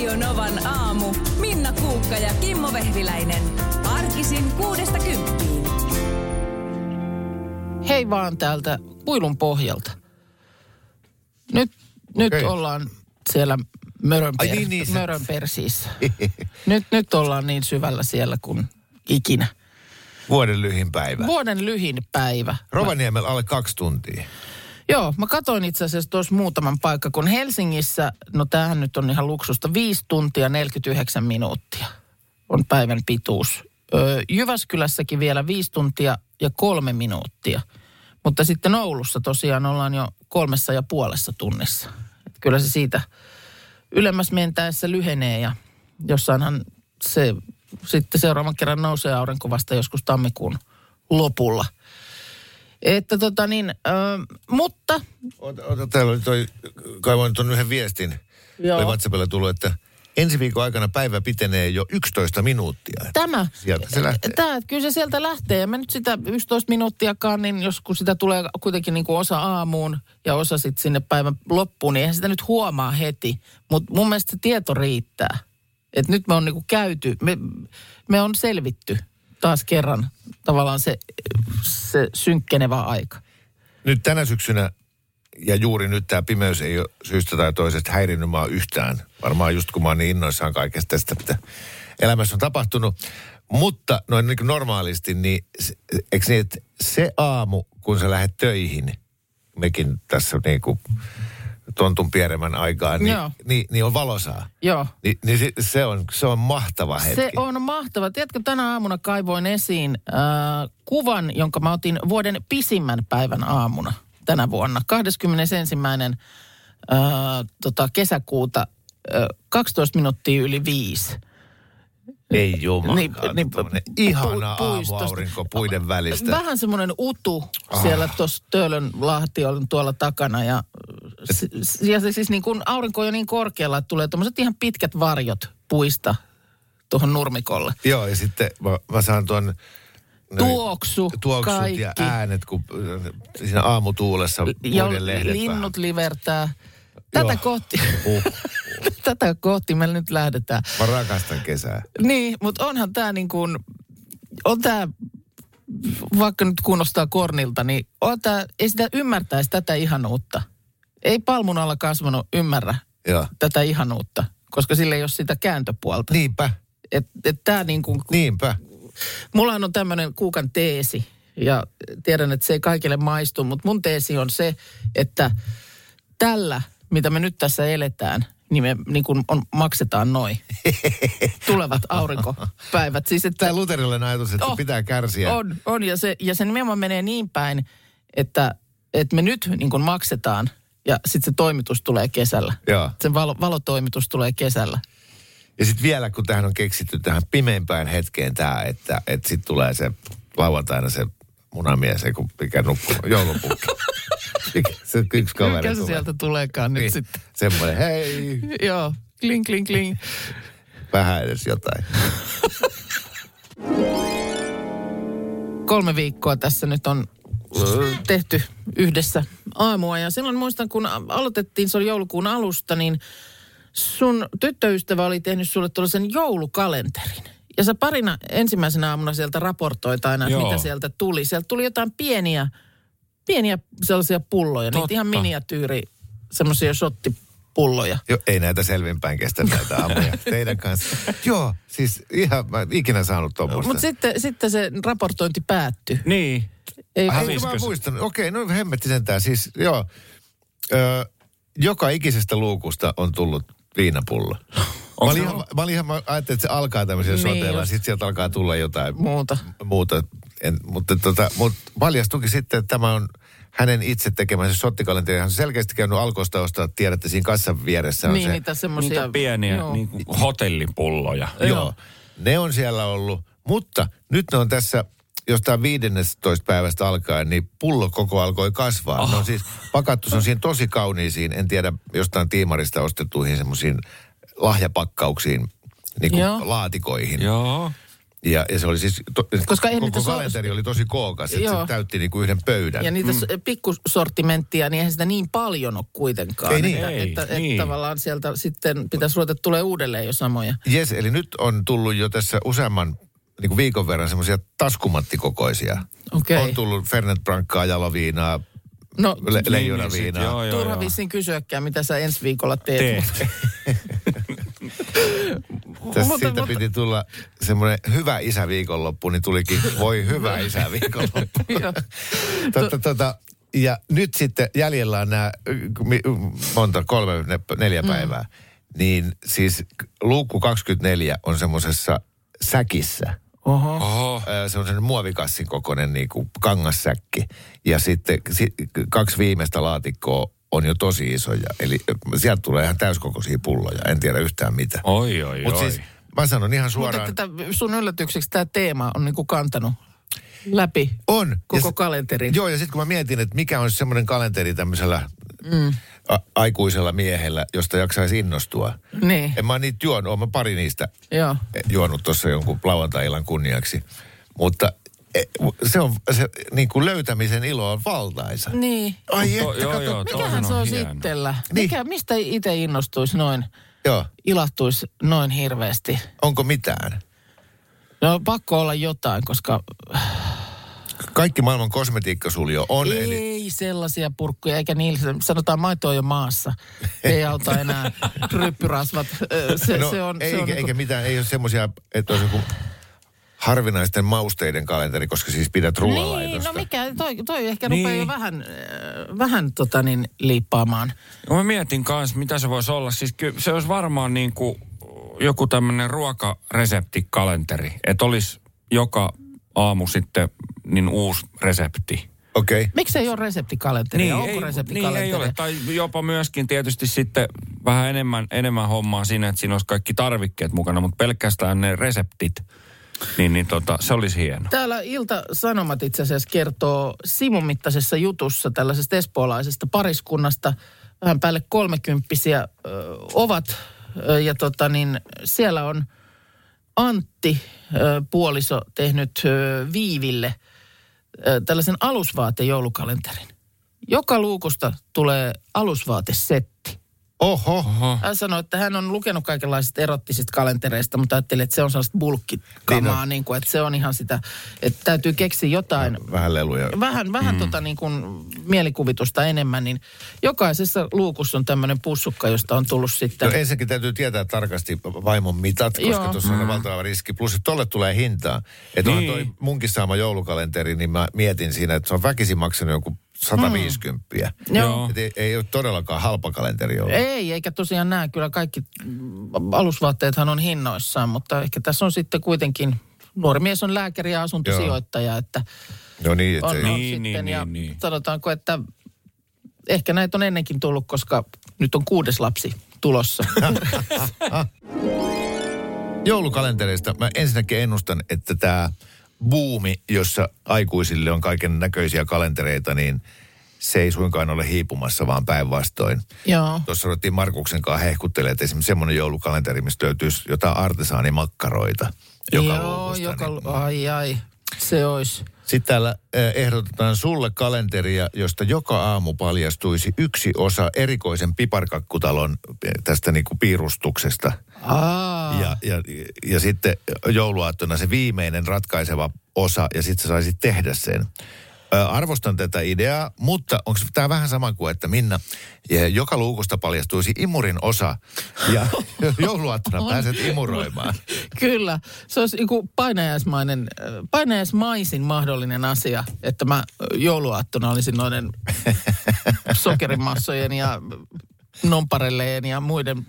Radio Novan aamu. Minna Kuukka ja Kimmo Vehviläinen. Arkisin kuudesta kymppiin. Hei vaan täältä kuilun pohjalta. Nyt, nyt Okei. ollaan siellä Mörönper, Ai niin, niin, se- Mörönpersiissä. nyt, nyt ollaan niin syvällä siellä kuin ikinä. Vuoden lyhin päivä. Vuoden lyhin päivä. Rovaniemellä alle kaksi tuntia. Joo, mä katsoin itse asiassa tuossa muutaman paikka, kun Helsingissä, no tämähän nyt on ihan luksusta, 5 tuntia 49 minuuttia on päivän pituus. Öö, Jyväskylässäkin vielä 5 tuntia ja kolme minuuttia. Mutta sitten Oulussa tosiaan ollaan jo kolmessa ja puolessa tunnissa. Et kyllä se siitä ylemmäs mentäessä lyhenee ja jossainhan se sitten seuraavan kerran nousee aurinko vasta joskus tammikuun lopulla. Että tota niin, ö, mutta Ota, ota, täällä oli toi, kaivoin tuon yhden viestin. Joo. Oli WhatsAppilla tullut, että ensi viikon aikana päivä pitenee jo 11 minuuttia. Tämä, Sieltä se lähtee. Tämä, kyllä se sieltä lähtee. Ja mä nyt sitä 11 minuuttiakaan, niin jos kun sitä tulee kuitenkin niin kuin osa aamuun ja osa sitten sinne päivän loppuun, niin eihän sitä nyt huomaa heti. Mutta mun mielestä se tieto riittää. Että nyt me on niin kuin käyty, me, me on selvitty taas kerran tavallaan se, se synkkenevä aika. Nyt tänä syksynä ja juuri nyt tämä pimeys ei ole syystä tai toisesta häirinnyt mua yhtään. Varmaan just kun mä oon niin innoissaan kaikesta tästä, mitä elämässä on tapahtunut. Mutta noin niin normaalisti, niin eikö niin, että se aamu, kun sä lähdet töihin, mekin tässä niin kuin tontun pieremän aikaan, niin, Joo. niin, niin on valosaa. Joo. Ni, niin se, se, on, se on mahtava hetki. Se on mahtava. Tiedätkö, tänä aamuna kaivoin esiin äh, kuvan, jonka mä otin vuoden pisimmän päivän aamuna tänä vuonna. 21. Äh, tota, kesäkuuta äh, 12 minuuttia yli viisi. Ei jumala. Niin, niin, ihana pu- aamuaurinko puiden välistä. Vähän semmoinen utu siellä tuossa Töölön lahti on tuolla takana ja, s- ja se siis niin kun aurinko on jo niin korkealla, että tulee tuommoiset ihan pitkät varjot puista tuohon nurmikolle. Joo, ja sitten mä, mä saan tuon... Tuoksu, tuoksut kaikki. ja äänet, kun siinä aamutuulessa ja muiden lehdet linnut vähän. livertää. Tätä Joo. kohti, Uh, tätä kohti me nyt lähdetään. mä rakastan kesää. Niin, mutta onhan tämä niin kuin, on tämä, vaikka nyt kuunnostaa kornilta, niin on tää, ei sitä ymmärtäisi tätä ihanuutta. Ei palmun alla kasvanut ymmärrä Joo. tätä ihanuutta, koska sillä ei ole sitä kääntöpuolta. Niinpä, Et, et tää niin kuin, niinpä. mullahan on tämmöinen kuukan teesi, ja tiedän, että se ei kaikille maistu, mutta mun teesi on se, että tällä, mitä me nyt tässä eletään, niin me niin kuin on, maksetaan noin tulevat aurinkopäivät. Siis että Tämä luterilainen ajatus, että Oh, pitää kärsiä. on, on ja, se, ja se nimenomaan menee niin päin, että, että me nyt niin kuin maksetaan ja sitten se toimitus tulee kesällä. Joo. Se valo, valotoimitus tulee kesällä. Ja sitten vielä, kun tähän on keksitty tähän pimeimpään hetkeen tämä, että, että sitten tulee se lauantaina se munamies, kun mikä nukkuu, joulupukki. Mikä- se yksi kaveri Mikä se tulee. sieltä tuleekaan nyt Niin, sitten? semmoinen, hei, Joo, kling, kling, kling. vähän edes jotain. Kolme viikkoa tässä nyt on tehty yhdessä aamua. Ja silloin muistan, kun aloitettiin, se oli joulukuun alusta, niin sun tyttöystävä oli tehnyt sulle tuollaisen joulukalenterin. Ja sä parina ensimmäisenä aamuna sieltä raportoit aina, että mitä sieltä tuli. Sieltä tuli jotain pieniä, pieniä sellaisia pulloja, niitä Totta. ihan miniatyyri, semmoisia shottipulloja. Jo, ei näitä selvinpäin kestä näitä aamuja teidän kanssa. Joo, siis ihan, mä en ikinä saanut tuommoista. Mutta sitten, sitten se raportointi päättyi. Niin. Ei, Ai, ei, mä muistan. Okei, no hemmetti sentään. Siis joo, ö, joka ikisestä luukusta on tullut viinapullo. Mä olin, ihan, mä olin ihan, mä ajattelin, että se alkaa tämmöisellä Niin niin just. sitten sieltä alkaa tulla jotain muuta. muuta. En, mutta tota, mut paljastuikin sitten, että tämä on hänen itse tekemänsä sottikalenteri. Hän on selkeästi käynyt alkosta ostaa, tiedätte, siinä kassan vieressä on Niin, se. niitä semmoisia. Niitä pieniä Joo. niin kuin hotellipulloja. Joo. Ne on siellä ollut, mutta nyt ne on tässä jostain 15 päivästä alkaen, niin pullo koko alkoi kasvaa. Oh. Ne on siis pakattu semmoisiin tosi kauniisiin, en tiedä, jostain tiimarista ostettuihin semmoisiin lahjapakkauksiin, niin kuin Joo. laatikoihin. Joo. Ja, ja se oli siis, to, Koska koko niitä so- kalenteri oli tosi kookas, että se täytti niinku yhden pöydän. Ja niitä mm. pikkusortimenttia, niin eihän sitä niin paljon ole kuitenkaan. Ei niin. Että, Ei, että, niin. että tavallaan sieltä sitten pitäisi ruveta tulee uudelleen jo samoja. Jes, eli nyt on tullut jo tässä useamman niin kuin viikon verran semmoisia taskumattikokoisia. Okei. On tullut Fernet Brancaa, jaloviinaa, No, le- Niin, leijonaviinaa. niin joo, joo, turha joo. vissiin kysyäkään, mitä sä ensi viikolla teet. Teet. Tästä Mutta- siitä mutta- piti tulla semmoinen hyvä isä viikonloppu, niin tulikin voi hyvä isä viikonloppu. Joo. tota, tota, ja nyt sitten jäljellä on nämä monta, kolme, ne- neljä päivää. Niin siis luukku 24 on semmoisessa säkissä. Oho. Oho. Semmoisen muovikassin kokoinen niin kuin kangassäkki. Ja sitten si- kaksi viimeistä laatikkoa on jo tosi isoja. Eli sieltä tulee ihan täyskokoisia pulloja. En tiedä yhtään mitä. Oi, oi, Mutta oi. siis mä sanon ihan Mutta suoraan. tätä, sun yllätykseksi tämä teema on niinku kantanut läpi On. koko ja, kalenterin. Joo, ja sitten kun mä mietin, että mikä on semmoinen kalenteri tämmöisellä mm. a- aikuisella miehellä, josta jaksaisi innostua. Niin, En mä niitä juonut, oon mä pari niistä joo. juonut tuossa jonkun lauantai-illan kunniaksi. Mutta se on, se niin kuin löytämisen ilo on valtaisa. Niin. Ai To- että, joo, kato, joo, Mikähän se on hieno. sittellä? Niin. Mikä, mistä itse innostuisi noin, joo. ilahtuisi noin hirveästi? Onko mitään? No pakko olla jotain, koska Kaikki maailman kosmetiikkasuljo on, ei eli sellaisia purkkuja, eikä niillä, sanotaan maito on jo maassa. Ei auta enää ryppyrasvat. Se, no, se on, ei, se on eikä, niinku- eikä mitään, ei ole semmoisia, että olisi joku harvinaisten mausteiden kalenteri, koska siis pidät Niin, ruoanlaitosta. no mikä, toi, toi ehkä Niin. rupeaa jo vähän, äh, vähän tota niin, liippaamaan. No mä mietin kanssa, mitä se voisi olla. Siis ky- se olisi varmaan niin kuin joku tämmöinen ruokareseptikalenteri. Että olisi joka aamu sitten niin uusi resepti. Okei. Okay. Miksi ei ole reseptikalenteria? Onko ei, niin reseptikalenteria? ei ole. Tai jopa myöskin tietysti sitten vähän enemmän, enemmän hommaa siinä, että siinä olisi kaikki tarvikkeet mukana, mutta pelkästään ne reseptit, niin, niin tota, se olisi hieno. Täällä Ilta-Sanomat itse asiassa kertoo Simon mittaisessa jutussa tällaisesta espoolaisesta pariskunnasta. Vähän päälle kolmekymppisiä ö, ovat. Ö, ja tota niin, siellä on Antti, ö, puoliso, tehnyt ö, Viiville ö, tällaisen alusvaatejoulukalenterin. Joka luukusta tulee alusvaatesetti. Oho. Oho. Hän sanoi, että hän on lukenut kaikenlaisista erottisista kalentereista, mutta ajattelin, että se on sellaista bulkkikamaa, Niin niin kuin, että se on ihan sitä, että täytyy keksiä jotain, Vähän leluja. vähän, vähän mm. tota niin kuin mielikuvitusta enemmän, niin jokaisessa luukussa on tämmöinen pussukka, josta on tullut sitten... No ensinnäkin täytyy tietää tarkasti vaimon mitat, koska Joo. tuossa on valtava riski. Plus, että tolle tulee hintaa. Että Niin. niin. toi munkin saama joulukalenteri, niin mä mietin siinä, että se on väkisin maksanut joku 150. Mm. Joo. Et ei, ei ole todellakaan halpa kalenteri ollut. Ei, eikä tosiaan näe. Kyllä kaikki alusvaatteethan on hinnoissaan, mutta ehkä tässä on sitten kuitenkin... Nuori mies on lääkäri ja asuntosijoittaja, että No niin, että on, on Niin, sitten. niin, ja niin, niin. sanotaanko, että ehkä näitä on ennenkin tullut, koska nyt on kuudes lapsi tulossa. joulukalentereista mä ensinnäkin ennustan, että tämä buumi, jossa aikuisille on kaiken näköisiä kalentereita, niin se ei suinkaan ole hiipumassa, vaan päinvastoin. Joo. Tuossa ruvettiin Markuksen kanssa hehkuttelemaan, että esimerkiksi semmoinen joulukalenteri, mistä löytyisi jotain artesaanimakkaroita joka Joo, joka, niin- ai ai, se olisi. Sitten täällä eh, ehdotetaan sulle kalenteria, josta joka aamu paljastuisi yksi osa erikoisen piparkakkutalon eh, tästä niinku piirustuksesta. Aa, Ja, ja, ja sitten jouluaattona se viimeinen ratkaiseva osa, ja sitten sä saisit tehdä sen. Arvostan tätä ideaa, mutta onko tämä vähän sama kuin, että Minna, eh, joka luukusta paljastuisi imurin osa, ja jouluaattona pääset imuroimaan. kyllä. Se olisi painajaismainen, painajaismaisin mahdollinen asia, että mä jouluaattona olisin noiden sokerimassojen ja nomparelleen ja muiden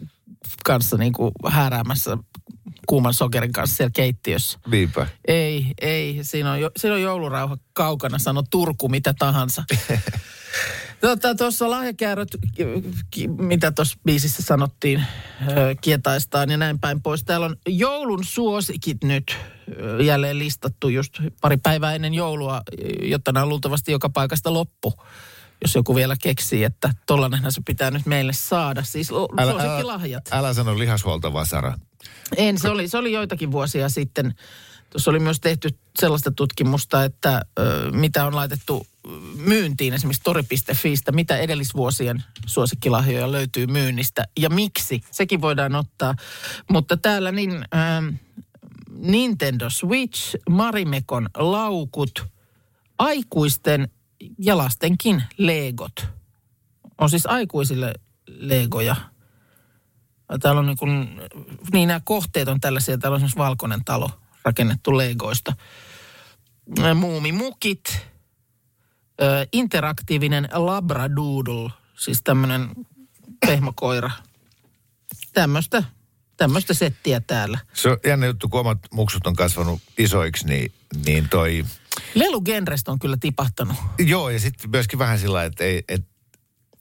kanssa niin kuin hääräämässä kuuman sokerin kanssa siellä keittiössä. Niinpä. Ei, ei. Siinä on, siinä on joulurauha kaukana, sano Turku mitä tahansa. Tuossa tota, lahjakääröt, ki- mitä tuossa biisissä sanottiin, ö, kietaistaan ja näin päin pois. Täällä on joulun suosikit nyt jälleen listattu just pari päivää ennen joulua, jotta nämä on luultavasti joka paikasta loppu. Jos joku vielä keksii, että tollanenhan se pitää nyt meille saada. Siis lo- suosikkilahjat. älä sano lihashuoltavasara. En, se oli, se oli joitakin vuosia sitten Tuossa oli myös tehty sellaista tutkimusta, että ö, mitä on laitettu myyntiin esimerkiksi tori.fiistä, mitä edellisvuosien suosikkilahjoja löytyy myynnistä ja miksi. Sekin voidaan ottaa. Mutta täällä niin ö, Nintendo Switch, Marimekon laukut, aikuisten ja lastenkin legot. On siis aikuisille legoja. Täällä on niin, kuin, niin nämä kohteet on tällaisia. Täällä on esimerkiksi valkoinen talo rakennettu legoista. Muumimukit, interaktiivinen labradoodle, siis tämmöinen pehmokoira. Tämmöistä, tämmöistä settiä täällä. Se on jännä juttu, kun omat muksut on kasvanut isoiksi, niin, niin toi... Lelugenrestä on kyllä tipahtanut. Joo, ja sitten myöskin vähän sillä että ei, et,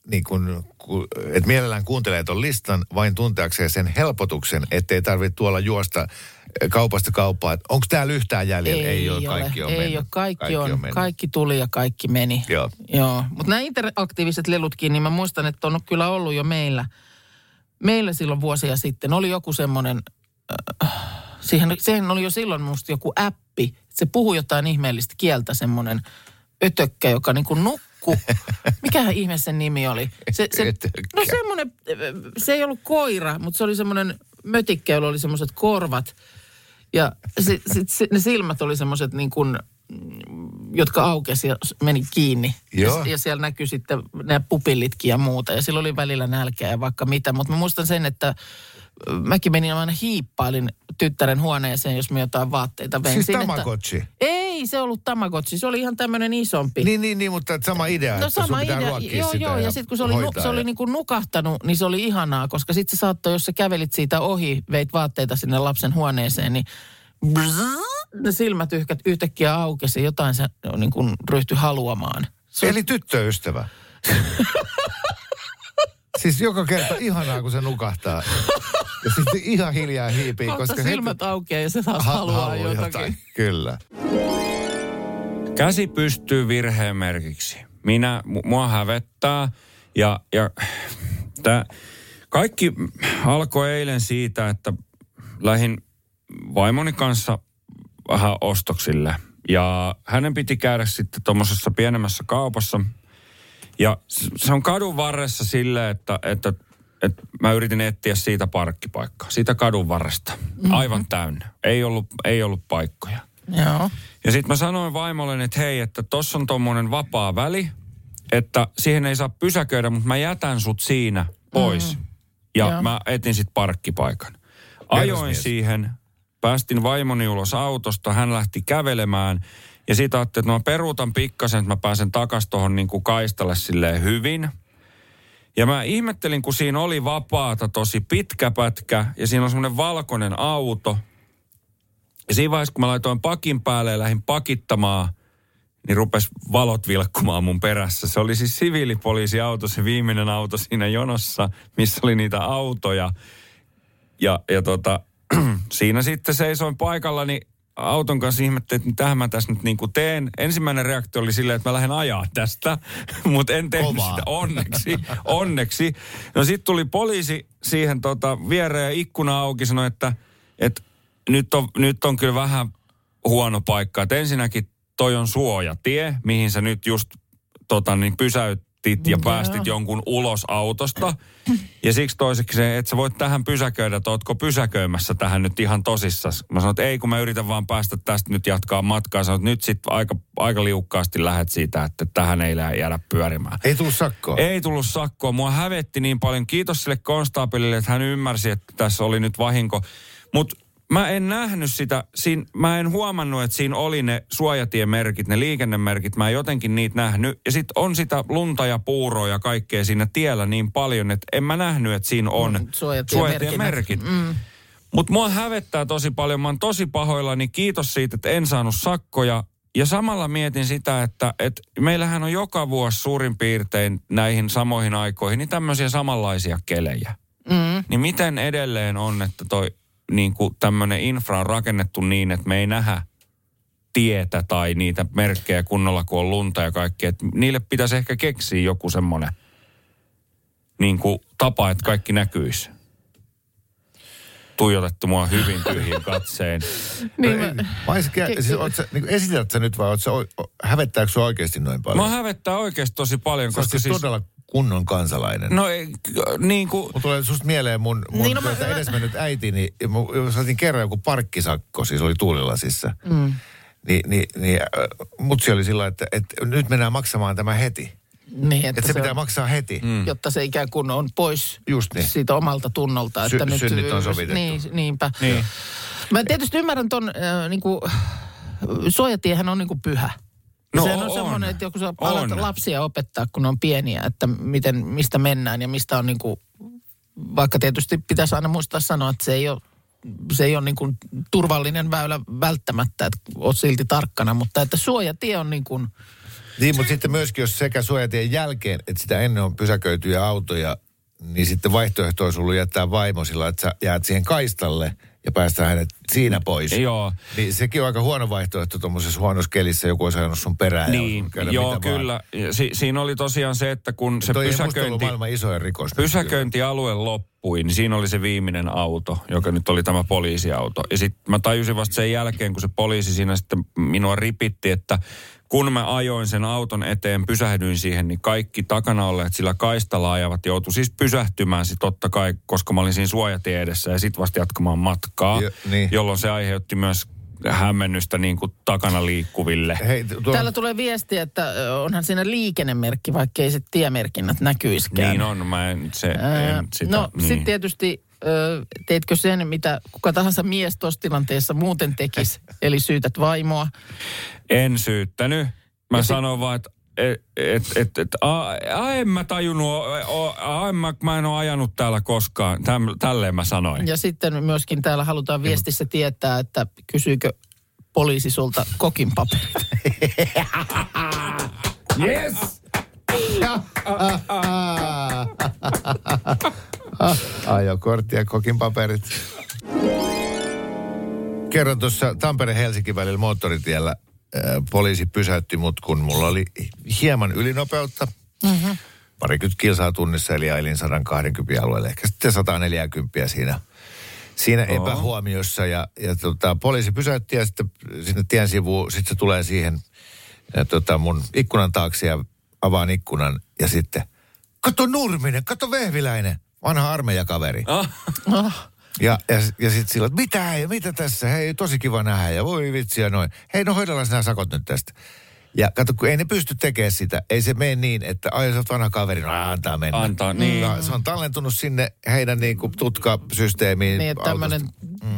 niin kun, ku, et mielellään kuuntelee tuon listan vain tunteakseen sen helpotuksen, ettei tarvitse tuolla juosta kaupasta kauppaa. Onko täällä yhtään jäljellä? Ei, ole, kaikki on ei mennyt. Ole, kaikki, kaikki, on, mennyt. kaikki tuli ja kaikki meni. Joo. Joo. Mutta nämä interaktiiviset lelutkin, niin mä muistan, että on kyllä ollut jo meillä. Meillä silloin vuosia sitten oli joku semmoinen, äh, siihen, siihen oli jo silloin musta joku appi. Se puhui jotain ihmeellistä kieltä, semmoinen ötökkä, joka niin kuin nukkuu. Mikähän ihme sen nimi oli? Se, se, Ötökkä. no semmoinen, se ei ollut koira, mutta se oli semmoinen mötikkä, jolla oli semmoiset korvat. Ja se, se, se, ne silmät oli semmoiset niin kuin, mm, jotka aukesi ja meni kiinni. Joo. Ja, ja siellä näkyi sitten nämä pupillitkin ja muuta. Ja sillä oli välillä nälkeä ja vaikka mitä. Mutta mä muistan sen, että mäkin menin aina hiippailin tyttären huoneeseen, jos me jotain vaatteita vein. Siis sinne, Tamagotchi? Ei, se ollut Tamagotchi. Se oli ihan tämmöinen isompi. Niin, niin, niin, mutta sama idea, No että sama idea. Joo, joo. Ja, sitten kun se oli, nu, se oli ja- niin kuin nukahtanut, niin se oli ihanaa, koska sitten se saattoi, jos sä kävelit siitä ohi, veit vaatteita sinne lapsen huoneeseen, niin bzzz, ne silmät yhtäkkiä aukesi, jotain se niin kuin ryhtyi haluamaan. Se, Eli tyttöystävä. siis joka kerta ihanaa, kun se nukahtaa. Ja sitten ihan hiljaa hiipii, kohta koska silmät aukeaa ja se taas ha- haluaa haluaa jotakin. Kyllä. Käsi pystyy virheen merkiksi. Minä, mu- mua hävettää ja, ja tää, kaikki alkoi eilen siitä, että lähdin vaimoni kanssa vähän ostoksille. Ja hänen piti käydä sitten tuommoisessa pienemmässä kaupassa. Ja se on kadun varressa silleen, että, että, että mä yritin etsiä siitä parkkipaikkaa. Siitä kadun varresta. Aivan täynnä. Ei ollut, ei ollut paikkoja. Joo. Ja sitten mä sanoin vaimolle, että hei, että tossa on tommonen vapaa väli, että siihen ei saa pysäköidä, mutta mä jätän sut siinä pois. Mm. Ja Joo. mä etin sit parkkipaikan. Ajoin Herrasmies. siihen, päästin vaimoni ulos autosta, hän lähti kävelemään. Ja siitä ajattelin, että mä peruutan pikkasen, että mä pääsen takas tuohon niin kuin kaistalle silleen hyvin. Ja mä ihmettelin, kun siinä oli vapaata tosi pitkä pätkä ja siinä on semmoinen valkoinen auto. Ja siinä vaiheessa, kun mä laitoin pakin päälle ja lähdin pakittamaan, niin rupes valot vilkkumaan mun perässä. Se oli siis siviilipoliisiauto, se viimeinen auto siinä jonossa, missä oli niitä autoja. Ja, ja tota, siinä sitten seisoin paikallani auton kanssa ihmettelin, että mitähän mä tässä nyt niin kuin teen. Ensimmäinen reaktio oli silleen, että mä lähden ajaa tästä, mutta en tehnyt Kovaa. sitä onneksi. onneksi. No sitten tuli poliisi siihen tota, viereen ja ikkuna auki sanoi, että, että nyt, on, nyt on kyllä vähän huono paikka. Että ensinnäkin toi on suojatie, mihin sä nyt just tota, niin pysäytit ja Joo. päästit jonkun ulos autosta. Ja siksi toiseksi se, että sä voit tähän pysäköidä, että ootko pysäköimässä tähän nyt ihan tosissas. Mä sanoin, että ei, kun mä yritän vaan päästä tästä nyt jatkaa matkaa. Sanoin, että nyt sitten aika, aika liukkaasti lähet siitä, että tähän ei jäädä pyörimään. Ei tullut sakkoa. Ei tullut sakkoa. Mua hävetti niin paljon. Kiitos sille konstaapelille, että hän ymmärsi, että tässä oli nyt vahinko. Mutta mä en nähnyt sitä. Siin, mä en huomannut, että siinä oli ne suojatiemerkit, ne liikennemerkit. Mä en jotenkin niitä nähnyt. Ja sitten on sitä lunta ja puuroa ja kaikkea siinä tiellä niin paljon, että en mä nähnyt, että siinä on Mm, suojatiemerkit. Mm. Mutta mua hävettää tosi paljon. Mä oon tosi pahoillani. Kiitos siitä, että en saanut sakkoja. Ja samalla mietin sitä, että, että meillähän on joka vuosi suurin piirtein näihin samoihin aikoihin niin tämmöisiä samanlaisia kelejä. Mm. Niin miten edelleen on, että toi niin kuin tämmöinen infra on rakennettu niin, että me ei nähdä tietä tai niitä merkkejä kunnolla, kun on lunta ja kaikkea. Että niille pitäisi ehkä keksiä joku semmoinen niin kuin tapa, että kaikki näkyisi. tuijotettu mua hyvin tyhjin katseen. Niin mä, Vai sä, kä- siis, oot sä, niin esität sä nyt vai oot sä, hävettääkö sua oikeasti noin paljon? Mä hävettää oikeasti tosi paljon, Sä koska siis siis... todella kunnon kansalainen. No ei, niin kuin... Mun tulee susta mieleen mun, mun Niin, niin, no mä- edesmennyt äitini. Mun, saatiin kerran joku parkkisakko, siis oli Tuulilasissa. Mm. Ni, niin, niin äh, mutsi oli sillä että, että nyt mennään maksamaan tämä heti. niin, Että se, pitää maksaa heti. Mm. jotta se ikään kuin on pois Just niin. siitä omalta tunnolta. Sy- Että nyt, synnit on sovitettu. Niin, niinpä. Niin. Mä tietysti ymmärrän ton, äh, niin kuin, suojatiehän on niin kuin pyhä. No Sehän on, on. semmoinen, että joku sä alat On. lapsia opettaa, kun ne on pieniä, että miten, mistä mennään ja mistä on niin kuin, vaikka tietysti pitäisi aina muistaa sanoa, että se ei ole se ei ole niin kuin turvallinen väylä välttämättä, että oot silti tarkkana, mutta että suojatie on niin kuin, Niin, mutta sitten myöskin, jos sekä suojatien jälkeen, että sitä ennen on pysäköityjä autoja, niin sitten vaihtoehto olisi ollut jättää vaimo sillä, että sä jäät siihen kaistalle ja päästään hänet siinä pois. Joo. Niin sekin on aika huono vaihtoehto tuommoisessa huonossa kelissä, joku olisi ajanut sun perään. ja Niin, käydä joo, vaan. kyllä. Ja Si- siinä oli tosiaan se, että kun se Toi pysäköinti, maailman isoin rikos. pysäköintialue loppui, niin siinä oli se viimeinen auto, joka nyt oli tämä poliisiauto. Ja sitten mä tajusin vasta sen jälkeen, kun se poliisi siinä sitten minua ripitti, että kun mä ajoin sen auton eteen, pysähdyin siihen, niin kaikki takana olleet sillä kaistalla ajavat joutu siis pysähtymään sit totta kai, koska mä olin siinä suojatie edessä ja sitten vasta jatkamaan matkaa, Jo, niin. jolloin se aiheutti myös hämmennystä niin kuin takana liikkuville. Hei, tuo, Täällä tulee viesti, että onhan siinä liikennemerkki, vaikka ei se tiemerkinnät näkyiskään. Niin on, mä en, se, Ää, en sitä, no niin. sitten tietysti, ö, teitkö sen, mitä kuka tahansa mies tuossa tilanteessa muuten tekisi, eli syytät vaimoa. En syyttänyt. Mä Ja sit- sanoin vaan, että et, et, et, et, a, a, en mä tajunnut, o, a, en mä, mä en ole ajanut täällä koskaan. Täm, tälleen mä sanoin. Ja sitten myöskin täällä halutaan viestissä tietää, että kysyykö poliisi sulta kokin paperit. Yes! Ajokortti ja kokin paperit. Kerran tuossa Tampere-Helsinki välillä moottoritiellä äh, poliisi pysäytti mut, kun mulla oli hieman ylinopeutta. Mm-hmm. Parikymmentä kilsaa tunnissa, eli ailin 120 alueelle, ehkä sitten 140 siinä, siinä epähuomiossa. Ja, ja tota, poliisi pysäytti ja sitten sinne tien sivuun, sitten se tulee siihen ja tota, mun ikkunan taakse ja avaan ikkunan ja sitten, kato Nurminen, kato Vehviläinen, vanha armeijakaveri. Ah, Ja, ja, ja sitten sillä, että mitä ja mitä tässä, hei tosi kiva nähdä ja voi vitsi ja noin. Hei no hoidellaan nämä sakot nyt tästä. Ja kato, kun ei ne pysty tekemään sitä, ei se mene niin, että ai sä oot vanha kaveri, no antaa mennä. Antaa, niin. Ja se on tallentunut sinne heidän niin kuin tutkasysteemiin. niin, että tämmöinen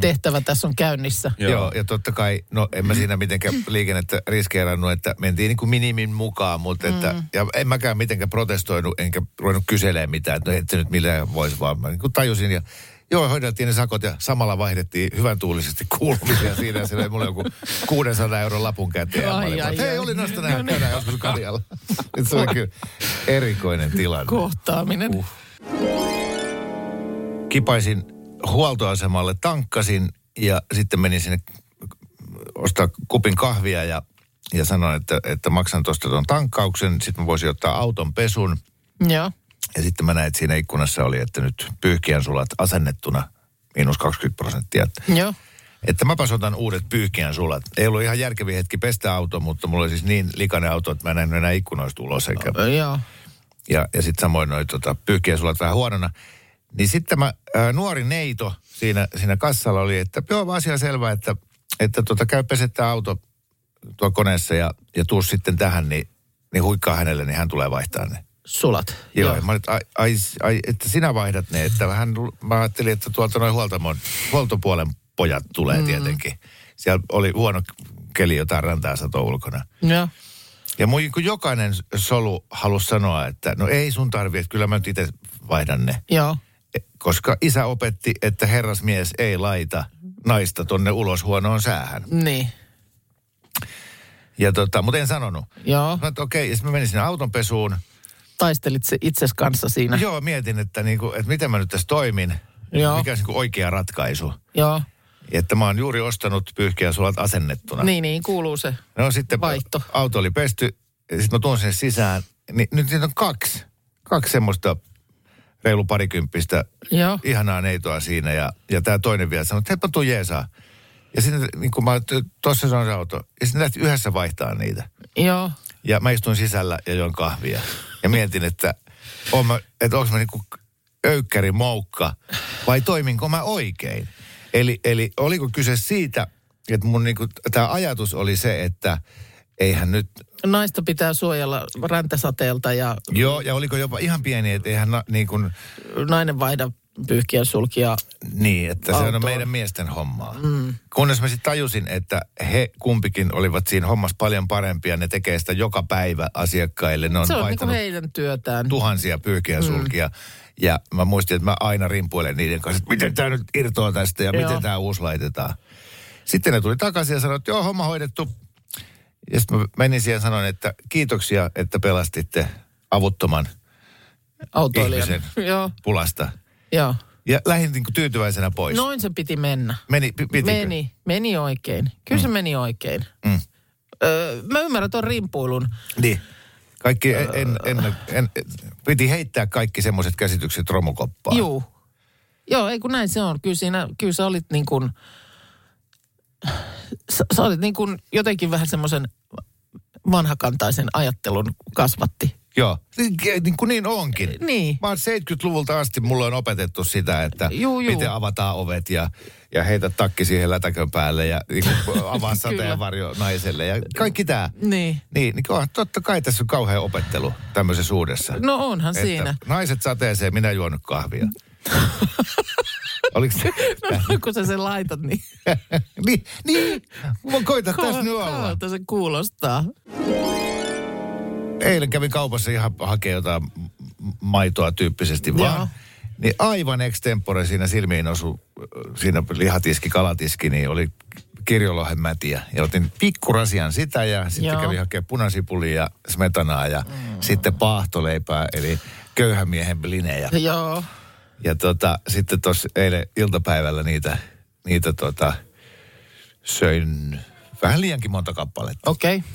tehtävä tässä on käynnissä. Joo. Joo. Ja totta kai, no en mä siinä mitenkään liikennettä riskeerannut, että mentiin niin kuin minimin mukaan, mutta että, Mm. ja en mäkään mitenkään protestoinut, enkä ruvennut kyselemään mitään, että no ette nyt millään voisi vaan, mä niin kuin tajusin ja Joo, hoideltiin ne sakot ja samalla vaihdettiin hyvän tuulisesti kuulumisia siinä. Ja sillä oli mulla joku 600 euron lapun käteen. Ai, ai, että Hei, ai. oli noista No nähdä, niin. käydään joskus Karjalla. Nyt se oli kyllä erikoinen tilanne. Kohtaaminen. Uh. Kipaisin huoltoasemalle, tankkasin ja sitten menin sinne ostaa kupin kahvia ja, ja sanoin, että, että maksan tuosta tuon tankkauksen. Sitten mä voisin ottaa auton pesun. Joo. Ja sitten mä näin, että siinä ikkunassa oli, että nyt pyyhkiän sulat asennettuna miinus 20 prosenttia. Että, Joo. että mäpäs otan uudet pyyhkiän sulat. Ei ollut ihan järkevi hetki pestä auto, mutta mulla oli siis niin likainen auto, että mä en nähnyt enää ikkunoista ulos. Eikä, Joo. ja, ja sitten samoin noin tota, pyyhkiänsulat vähän huonona. Niin sitten mä, ää, nuori neito siinä, siinä kassalla oli, että joo, asia selvä, että, että tota, käy pesettää auto tuo koneessa ja, ja tuu sitten tähän, niin, niin huikkaa hänelle, niin hän tulee vaihtaa ne. Sulat. Joo, ja mä nyt, ai, ai, ai, että sinä vaihdat ne, että vähän, mä ajattelin, että tuolta noin huoltamon, huoltopuolen pojat tulee mm. tietenkin. Siellä oli huono keli jotain rantaa sato ulkona. Joo. Ja mun kun jokainen solu halusi sanoa, että no ei sun tarvi, että kyllä mä nyt itse vaihdan ne. Joo. E- Koska isä opetti, että herrasmies ei laita naista tonne ulos huonoon säähän. Niin. Ja tota, mutta en sanonut. Joo. Mä, että okei, ja sitten mä menin sinne autonpesuun. Taistelit se itses kanssa siinä. Joo, mietin, että, niinku, että miten mä nyt tässä toimin. Joo. Mikä olisi niinku oikea ratkaisu. Joo. Että mä oon juuri ostanut pyyhkiä sulat asennettuna. Niin, niin, kuuluu se. No sitten Vaihto. auto oli pesty, ja sitten mä tuon sinne sisään. Niin, nyt niitä on kaksi. Kaksi semmoista reilu parikymppistä, Joo. ihanaa neitoa siinä. Ja, ja tämä toinen vielä sanoi, että tuu jeesaa. Ja sitten niin kuin mä, tuossa se on se auto. Ja sitten lähti yhdessä vaihtaa niitä. Joo. Ja mä istuin sisällä ja join kahvia. Ja mietin, että, on mä, että onko mä niinku öykkäri moukka vai toiminko mä oikein. Eli, eli oliko kyse siitä, että mun niinku, tämä ajatus oli se, että eihän nyt, Naista pitää suojella räntäsateelta ja joo, ja oliko jopa ihan pieni, että eihän na, niin kuin, nainen vaihda pyyhkiä sulkia. niin, että se on Autoon. meidän miesten hommaa. Mm. Kunnes mä sitten tajusin, että he kumpikin olivat siinä hommassa paljon parempia, ne tekee sitä joka päivä asiakkaille. Ne on, Se on niin heidän työtään. tuhansia pyyhkiä sulkia. Ja mä muistin, että mä aina rimpuilen niiden kanssa, että miten tämä nyt irtoaa tästä ja Joo. miten tämä uusi laitetaan. Sitten ne tuli takaisin ja sanoi, että joo, homma hoidettu. Ja sitten mä menin siihen ja sanoin, että kiitoksia, että pelastitte avuttoman Autoilijan. ihmisen Joo, pulasta. Joo. Ja lähdin niin kuin tyytyväisenä pois. Noin se piti mennä. Meni, pitikö? Meni, meni oikein. Kyllä se meni oikein. Mm. Öö, mä ymmärrän tuon rimpuilun. Niin. Kaikki en, en, en, en, piti heittää kaikki semmoiset käsitykset romukoppaan. Juu. Joo, ei kun näin se on. Kyllä, siinä, kyllä sä olit niin kuin, sä, sä olit niin kuin jotenkin vähän semmoisen vanhakantaisen ajattelun kasvatti. Joo, niin, niin kuin niin onkin. Niin. Mä oon 70-luvulta asti mulla on opetettu sitä, että Juu, juu. miten avataan ovet ja, ja heitä takki siihen lätäkön päälle ja niin avaa sateenvarjo naiselle ja kaikki tää. Niin. Niin, niin on, totta kai tässä on kauhea opettelu tämmöisessä uudessa. No onhan Että siinä. Naiset sateeseen, minä juonut kahvia. Oliko se? No, kun sä sen laitat, niin niin, niin. Mä koitan tässä nyt olla. se kuulostaa. Eilen kävin kaupassa ihan hakea jotain maitoa tyyppisesti vaan. Joo. Niin aivan extempore siinä silmiin osu, siinä lihatiski, kalatiski, niin oli kirjolohen mätiä. Ja otin pikkurasian sitä ja sitten Joo. kävin hakemaan punasipulia ja smetanaa ja mm. sitten paahtoleipää, eli köyhän miehen blinejä. Joo. Ja tota, sitten tuossa eilen iltapäivällä niitä, niitä tota, söin vähän liiankin monta kappaletta. Okei. Okay.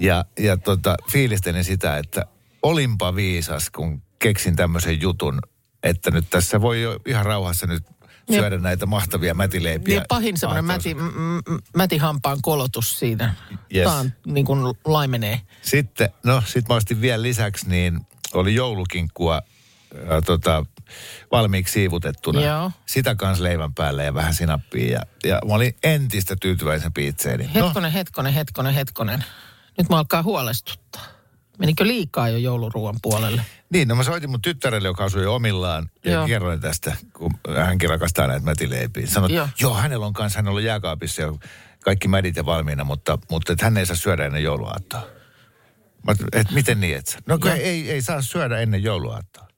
Ja, ja tota, fiilistelin sitä, että olinpa viisas, kun keksin tämmöisen jutun, että nyt tässä voi jo ihan rauhassa nyt syödä näitä mahtavia mätileipiä. Ja pahin semmoinen mäti, m- mätihampaan kolotus siinä. Yes. Tämä on niin kuin laimenee. Sitten, no sit mä ostin vielä lisäksi, niin oli joulukinkkua ää, tota, valmiiksi siivutettuna. Joo. Sitä kanssa leivän päälle ja vähän sinappia. Ja, ja mä olin entistä tyytyväisempi itseeni. No, Hetkonen, hetkonen, hetkonen, hetkonen. Nyt mä alkaa huolestuttaa. Menikö liikaa jo jouluruuan puolelle? niin, no mä soitin mun tyttärelle, joka asui omillaan. Ja Joo. kerroin tästä, kun hänkin rakastaa näitä mätileipiä. Sanoin, Joo. joo. joo, hänellä on kanssa, hänellä on jääkaapissa jo kaikki mädit ja valmiina, mutta, mutta että hän ei saa syödä ennen jouluaattoa. Mä, että miten niin, et? No Joo. ei, ei saa syödä ennen jouluaattoa.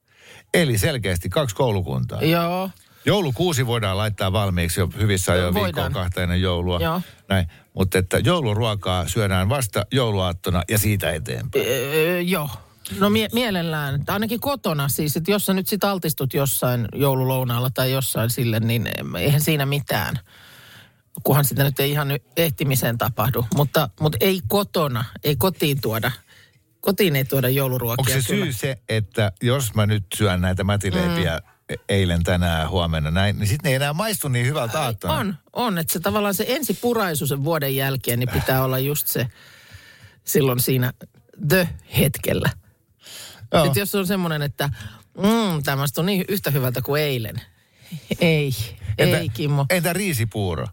Eli selkeästi kaksi koulukuntaa. Joo. Joulukuusi voidaan laittaa valmiiksi jo hyvissä ajoin viikkoon kahta ennen joulua. Joo. Näin. Mutta että jouluruokaa syödään vasta jouluaattona ja siitä eteenpäin. Öö, joo. No mie- mielellään. Ainakin kotona siis, että jos sä nyt sit altistut jossain joululounaalla tai jossain sille, niin eihän siinä mitään. Kunhan sitä nyt ei ihan nyt ehtimiseen tapahdu. Mutta, mutta ei kotona, ei kotiin tuoda. Kotiin ei tuoda jouluruokia. Onko se kyllä. syy se, että jos mä nyt syön näitä mätileipiä mm. Eilen, tänään, huomenna näin, niin sitten ne ei enää maistu niin hyvältä aattona. On, on. Että se tavallaan se ensi puraisu sen vuoden jälkeen, niin pitää olla just se silloin siinä the-hetkellä. Joo. Että jos on semmoinen, että mm, tämä on niin yhtä hyvältä kuin eilen. Ei, ei Kimmo. Entä riisipuuro?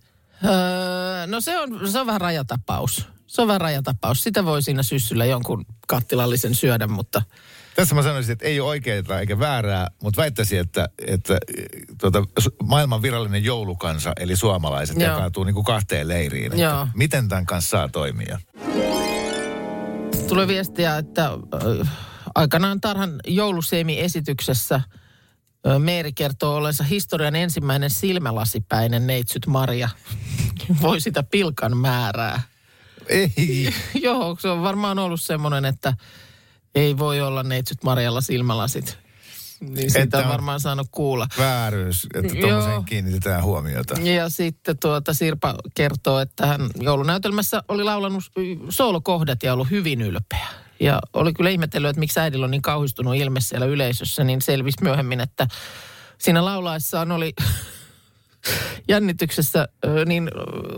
Öö, no se on, se on vähän rajatapaus. Se on vähän rajatapaus. Sitä voi siinä syssyllä jonkun kattilallisen syödä, mutta Tässä mä sanoisin, että ei ole oikeaa eikä väärää, mutta väittäisin, että, että tuota, maailman virallinen joulukansa, eli suomalaiset, Joo. jakautuu niin kuin kahteen leiriin. Että Joo. miten tämän kanssa saa toimia? tulee viestiä, että ö, aikanaan Tarhan jouluseemi-esityksessä ö, Meeri kertoo olensa historian ensimmäinen silmälasipäinen neitsyt Maria. Voi sitä pilkan määrää. Ei. Joo, se on varmaan ollut semmoinen, että ei voi olla neitsyt Marjalla silmälasit. Niin siitä Että on varmaan saanut kuulla. Vääryys, että Joo. tuommoiseen kiinnitetään huomiota. Ja sitten tuota Sirpa kertoo, että hän joulunäytelmässä oli laulanut soolokohdat ja ollut hyvin ylpeä. Ja oli kyllä ihmetellyt, että miksi äidillä on niin kauhistunut ilme siellä yleisössä, niin selvisi myöhemmin, että siinä laulaessaan oli jännityksessä niin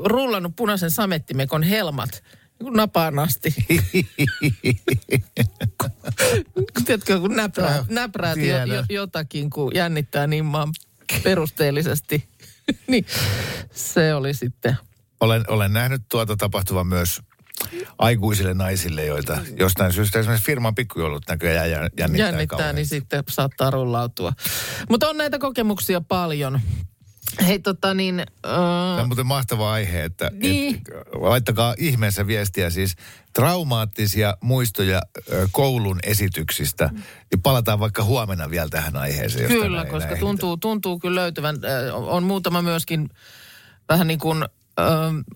rullannut punaisen samettimekon helmat napaan asti. Tiedätkö, kun näprää, Joo, näpräät jo, jo, jotakin, kun jännittää niin maan perusteellisesti. niin se oli sitten Olen, olen nähnyt tuota tapahtuvan myös aikuisille naisille, joita jostain syystä esimerkiksi firman pikkujoulut näköjään jä- jännittää, jännittää, niin kauheasti. sitten saattaa rullautua. Mutta on näitä kokemuksia paljon. Hei tota niin, Tämä äh, on muuten mahtava aihe, että Niin. et, laittakaa ihmeessä viestiä siis traumaattisia muistoja koulun esityksistä. Niin palataan vaikka huomenna vielä tähän aiheeseen. jos kyllä, koska tuntuu, tuntuu kyllä löytyvän. On muutama myöskin vähän niin kuin äh,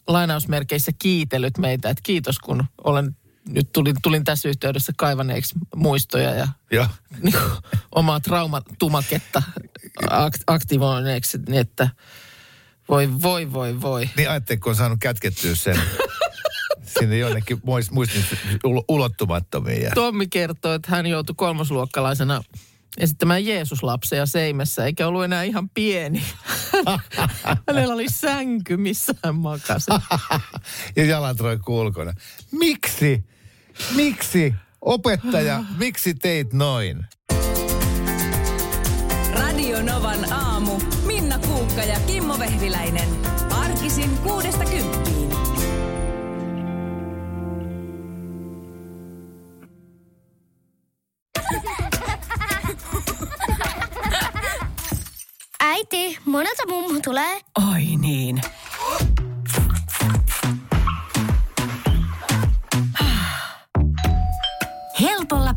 lainausmerkeissä kiitellyt meitä, että kiitos kun olen nyt tulin, tulin tässä yhteydessä kaivaneeksi muistoja ja Joo. niin kuin, omaa traumatumaketta ak- aktivoineeksi, niin että voi, voi, voi, voi. Niin ajattelin, kun on saanut kätkettyä sen sinne jonnekin muist, muistin ulo- ulottumattomiin. Ja... Tommi kertoo, että hän joutui kolmosluokkalaisena esittämään Jeesuslapseja seimessä, eikä ollut enää ihan pieni. Hänellä oli sänky, missä hän makasi. ja jalat roikkuu ulkona. Miksi? Miksi? Opettaja, miksi teit noin? Radio Novan aamu. Minna Kuukka ja Kimmo Vehviläinen. Arkisin kuudesta kymppiin. Äiti, monelta mummu tulee? Oi niin.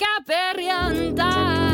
caperrianta.